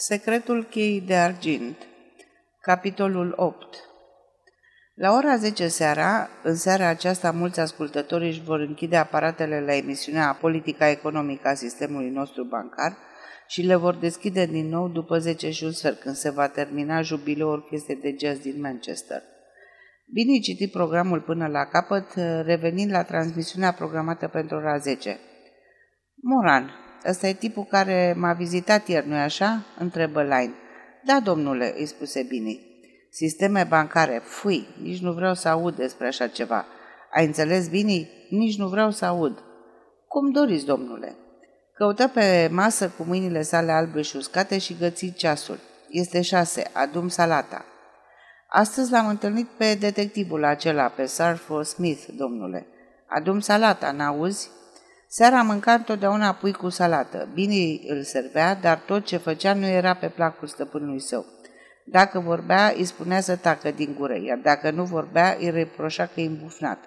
Secretul cheii de argint Capitolul 8 La ora 10 seara, în seara aceasta mulți ascultători își vor închide aparatele la emisiunea Politica economică a sistemului nostru bancar și le vor deschide din nou după 10 și un sfert, când se va termina jubileul orchestrei de jazz din Manchester. Bine citi programul până la capăt, revenind la transmisiunea programată pentru ora 10. Moran, ăsta e tipul care m-a vizitat ieri, nu-i așa?" întrebă Line. Da, domnule," îi spuse Bini. Sisteme bancare, fui, nici nu vreau să aud despre așa ceva. Ai înțeles, Bini? Nici nu vreau să aud. Cum doriți, domnule. Căută pe masă cu mâinile sale albe și uscate și găți ceasul. Este șase, adum salata. Astăzi l-am întâlnit pe detectivul acela, pe Sarfo Smith, domnule. Adum salata, n-auzi? Seara mânca întotdeauna pui cu salată. Bine îl servea, dar tot ce făcea nu era pe placul stăpânului său. Dacă vorbea, îi spunea să tacă din gură, iar dacă nu vorbea, îi reproșa că e îmbufnat.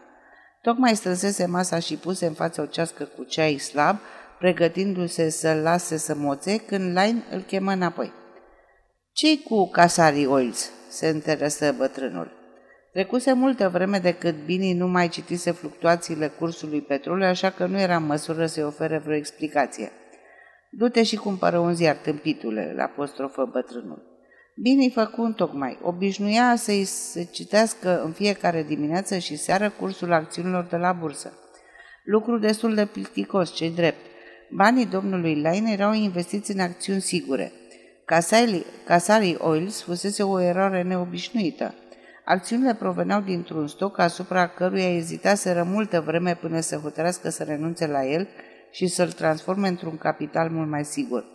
Tocmai strânsese masa și puse în față o cească cu ceai slab, pregătindu-se să-l lase să moțe, când Line îl chemă înapoi. Ce-i cu Casari Oils?" se interesă bătrânul. Trecuse multă vreme de cât Bini nu mai citise fluctuațiile cursului petrolului, așa că nu era în măsură să-i ofere vreo explicație. Du-te și cumpără un ziar, tâmpitule, la apostrofă bătrânul. Bini făcu un tocmai. Obișnuia să-i se citească în fiecare dimineață și seară cursul acțiunilor de la bursă. Lucru destul de plicticos, ce drept. Banii domnului Lain erau investiți în acțiuni sigure. Casari Oils fusese o eroare neobișnuită. Acțiunile proveneau dintr-un stoc asupra căruia ezitaseră multă vreme până să hotărească să renunțe la el și să-l transforme într-un capital mult mai sigur.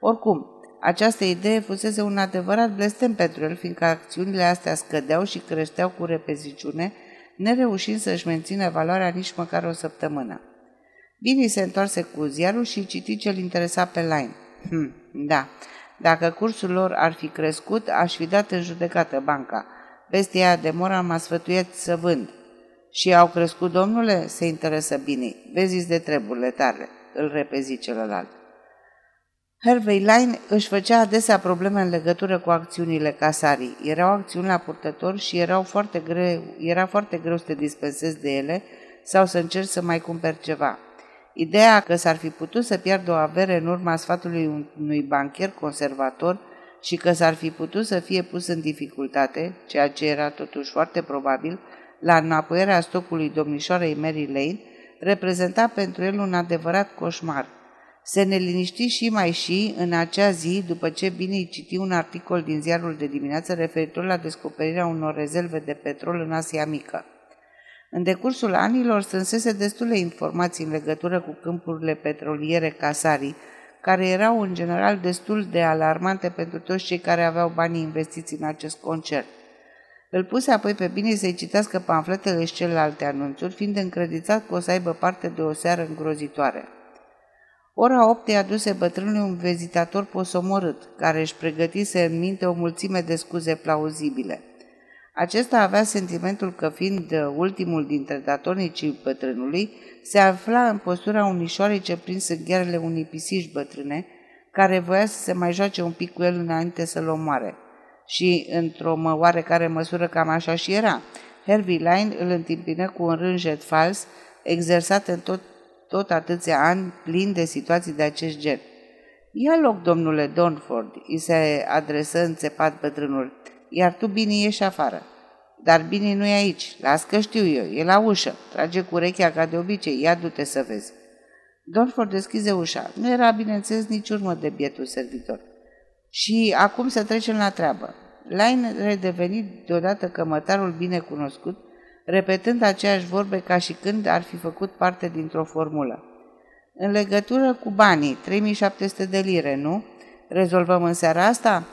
Oricum, această idee fusese un adevărat blestem pentru el, fiindcă acțiunile astea scădeau și creșteau cu repeziciune, nereușind să-și mențină valoarea nici măcar o săptămână. Bini se întoarse cu ziarul și citi ce-l interesa pe Line. Hm, da, dacă cursul lor ar fi crescut, aș fi dat în judecată banca – Bestia de mora m-a sfătuit să vând. Și au crescut, domnule? Se interesă bine. Vezi de treburile tale, îl repezi celălalt. Hervey Line își făcea adesea probleme în legătură cu acțiunile casarii. Erau acțiuni la purtător și erau foarte greu, era foarte greu să te dispensezi de ele sau să încerci să mai cumperi ceva. Ideea că s-ar fi putut să piardă o avere în urma sfatului unui bancher conservator și că s-ar fi putut să fie pus în dificultate, ceea ce era totuși foarte probabil, la înapoierea stocului domnișoarei Mary Lane, reprezenta pentru el un adevărat coșmar. Se neliniști și mai și în acea zi, după ce bine citi un articol din ziarul de dimineață referitor la descoperirea unor rezerve de petrol în Asia Mică. În decursul anilor strânsese destule informații în legătură cu câmpurile petroliere Casari, care erau în general destul de alarmante pentru toți cei care aveau banii investiți în acest concert. Îl puse apoi pe bine să-i citească pamfletele și celelalte anunțuri, fiind încredițat că o să aibă parte de o seară îngrozitoare. Ora 8 i-a aduse bătrânului un vizitator posomorât, care își pregătise în minte o mulțime de scuze plauzibile. Acesta avea sentimentul că, fiind ultimul dintre datornicii bătrânului, se afla în postura unișoarei ce prins în ghearele unei pisici bătrâne, care voia să se mai joace un pic cu el înainte să-l omoare. Și, într-o oarecare măsură, cam așa și era. Harvey Line îl întâmpină cu un rânjet fals, exersat în tot, tot atâția ani, plin de situații de acest gen. Ia loc, domnule Donford, îi se adresă înțepat bătrânul, iar tu bine ieși afară. Dar bine nu e aici. Las că știu eu. E la ușă. Trage cu urechea ca de obicei. Ia du-te să vezi. Dorford deschize ușa. Nu era, bineînțeles, nici urmă de bietul servitor. Și acum să trecem la treabă. Lain redevenit deodată cămătarul bine cunoscut, repetând aceeași vorbe ca și când ar fi făcut parte dintr-o formulă. În legătură cu banii, 3700 de lire, nu? Rezolvăm în seara asta?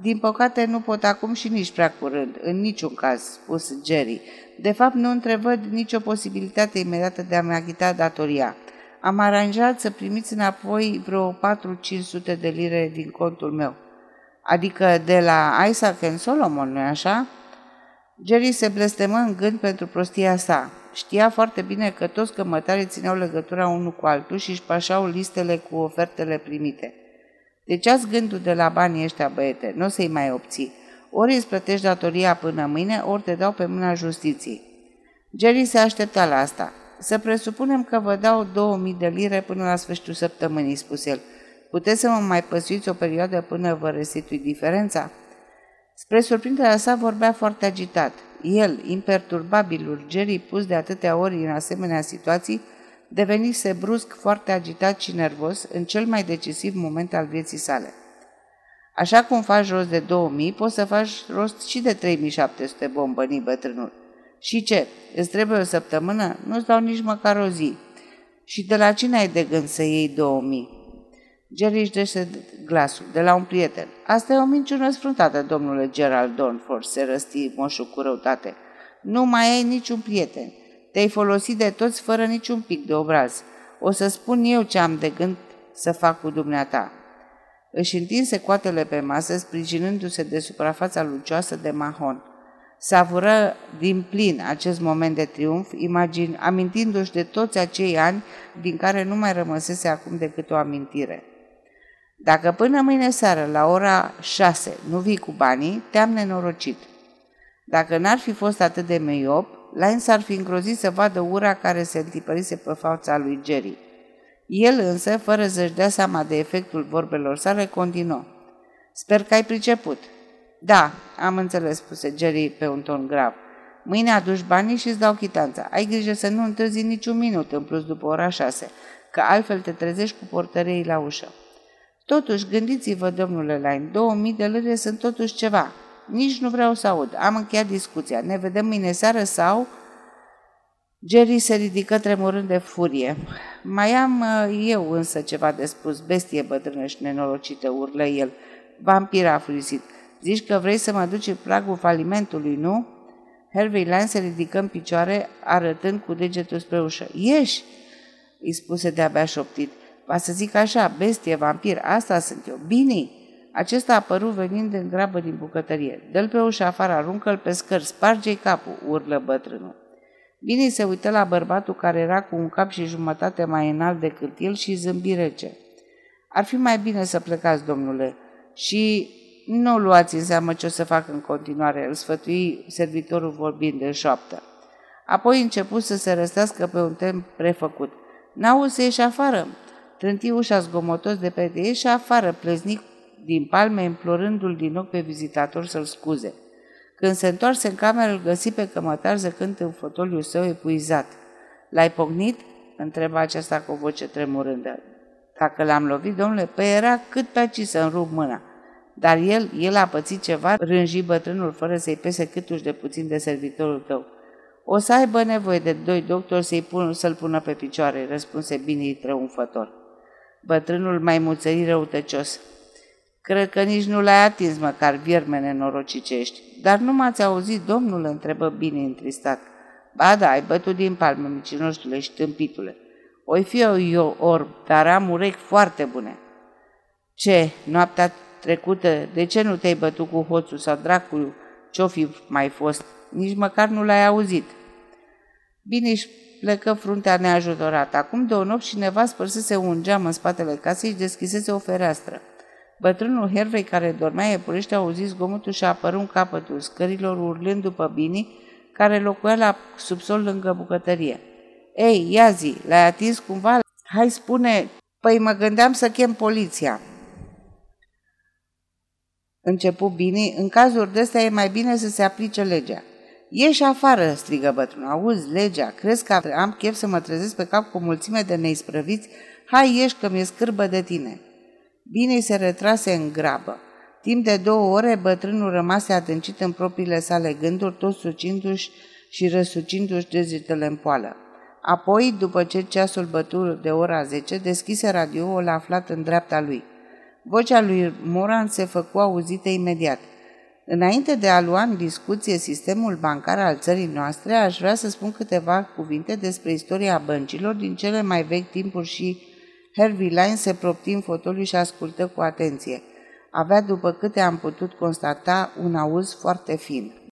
Din păcate nu pot acum și nici prea curând, în niciun caz, spus Jerry. De fapt, nu întrevăd nicio posibilitate imediată de a-mi achita datoria. Am aranjat să primiți înapoi vreo 4-500 de lire din contul meu. Adică de la Isaac and Solomon, nu-i așa? Jerry se blestemă în gând pentru prostia sa. Știa foarte bine că toți cămătarii țineau legătura unul cu altul și își pașau listele cu ofertele primite. Deci ați gândul de la banii ăștia, băiete, nu o să-i mai obții. Ori îți plătești datoria până mâine, ori te dau pe mâna justiției. Jerry se aștepta la asta. Să presupunem că vă dau 2000 de lire până la sfârșitul săptămânii, spuse el. Puteți să mă mai păsuiți o perioadă până vă restitui diferența? Spre surprinderea sa vorbea foarte agitat. El, imperturbabilul Jerry, pus de atâtea ori în asemenea situații, devenise brusc foarte agitat și nervos în cel mai decisiv moment al vieții sale. Așa cum faci rost de 2000, poți să faci rost și de 3700, bombăni bătrânul. Și ce? Îți trebuie o săptămână? Nu-ți dau nici măcar o zi. Și de la cine ai de gând să iei 2000? Jerry își dește glasul, de la un prieten. Asta e o minciună sfruntată, domnule Gerald Dornford, se răsti moșul cu răutate. Nu mai ai niciun prieten. Te-ai folosit de toți fără niciun pic de obraz. O să spun eu ce am de gând să fac cu dumneata. Își întinse coatele pe masă, sprijinându-se de suprafața lucioasă de mahon. Savură din plin acest moment de triumf, imagin, amintindu-și de toți acei ani din care nu mai rămăsese acum decât o amintire. Dacă până mâine seară, la ora șase, nu vii cu banii, te-am nenorocit. Dacă n-ar fi fost atât de meiop, Lines ar fi îngrozit să vadă ura care se întipărise pe fața lui Jerry. El însă, fără să-și dea seama de efectul vorbelor sale, continuă. Sper că ai priceput. Da, am înțeles, spuse Jerry pe un ton grav. Mâine aduci banii și îți dau chitanța. Ai grijă să nu întârzi niciun minut în plus după ora șase, că altfel te trezești cu portărei la ușă. Totuși, gândiți-vă, domnule Line, 2000 de lire sunt totuși ceva. Nici nu vreau să aud. Am încheiat discuția. Ne vedem mâine seară sau... Jerry se ridică tremurând de furie. Mai am uh, eu însă ceva de spus, bestie bătrână și nenorocită, urlă el. Vampir a furisit. Zici că vrei să mă duci în pragul falimentului, nu? Harvey Lane se ridică în picioare, arătând cu degetul spre ușă. Ieși! îi spuse de-abia șoptit. Va să zic așa, bestie, vampir, asta sunt eu. Bine! Acesta a apărut venind în grabă din bucătărie. Dă-l pe ușa afară, aruncă-l pe scări, sparge-i capul, urlă bătrânul. Bine se uită la bărbatul care era cu un cap și jumătate mai înalt decât el și zâmbi rece. Ar fi mai bine să plecați, domnule, și nu luați în seamă ce o să fac în continuare, îl sfătui servitorul vorbind de șoaptă. Apoi început să se răstească pe un tem prefăcut. N-auzi să ieși afară? Trânti ușa zgomotos de pe de și afară, pleznic din palme, implorându-l din nou pe vizitator să-l scuze. Când se întoarse în cameră, îl găsi pe cămătar zăcând în fotoliul său epuizat. L-ai pognit?" întreba aceasta cu o voce tremurândă. Dacă l-am lovit, domnule, păi era cât pe aici să-mi rup mâna. Dar el, el a pățit ceva, rânji bătrânul fără să-i pese câtuși de puțin de servitorul tău. O să aibă nevoie de doi doctori să-i pun, să-l pună pe picioare, răspunse bine triumfător. Bătrânul mai muțări răutăcios. Cred că nici nu l-ai atins măcar, vierme nenorocicești. Dar nu m-ați auzit, domnul, întrebă bine întristat. Ba da, ai bătut din palmă, micinoștule și tâmpitule. Oi fi eu orb, dar am urechi foarte bune. Ce, noaptea trecută, de ce nu te-ai bătut cu hoțul sau dracul ce-o fi mai fost? Nici măcar nu l-ai auzit. Bine își plecă fruntea neajutorată. Acum de o noapte cineva spărsese un geam în spatele casei și deschisese o fereastră. Bătrânul Hervey, care dormea epurește, a auzit zgomotul și a apărut în capătul scărilor, urlând după Bini, care locuia la subsol lângă bucătărie. Ei, ia zi, l-ai atins cumva? Hai spune, păi mă gândeam să chem poliția. Începu Bini, în cazuri de astea e mai bine să se aplice legea. Ieși afară, strigă bătrânul. Auzi, legea, crezi că am chef să mă trezesc pe cap cu o mulțime de neisprăviți? Hai, ieși că mi-e scârbă de tine. Bine se retrase în grabă. Timp de două ore, bătrânul rămase adâncit în propriile sale gânduri, tot sucindu-și și răsucindu-și degetele în poală. Apoi, după ce ceasul bătu de ora 10, deschise radioul aflat în dreapta lui. Vocea lui Moran se făcu auzită imediat. Înainte de a lua în discuție sistemul bancar al țării noastre, aș vrea să spun câteva cuvinte despre istoria băncilor din cele mai vechi timpuri și Harvey Line se propti în fotoliu și ascultă cu atenție. Avea, după câte am putut constata, un auz foarte fin.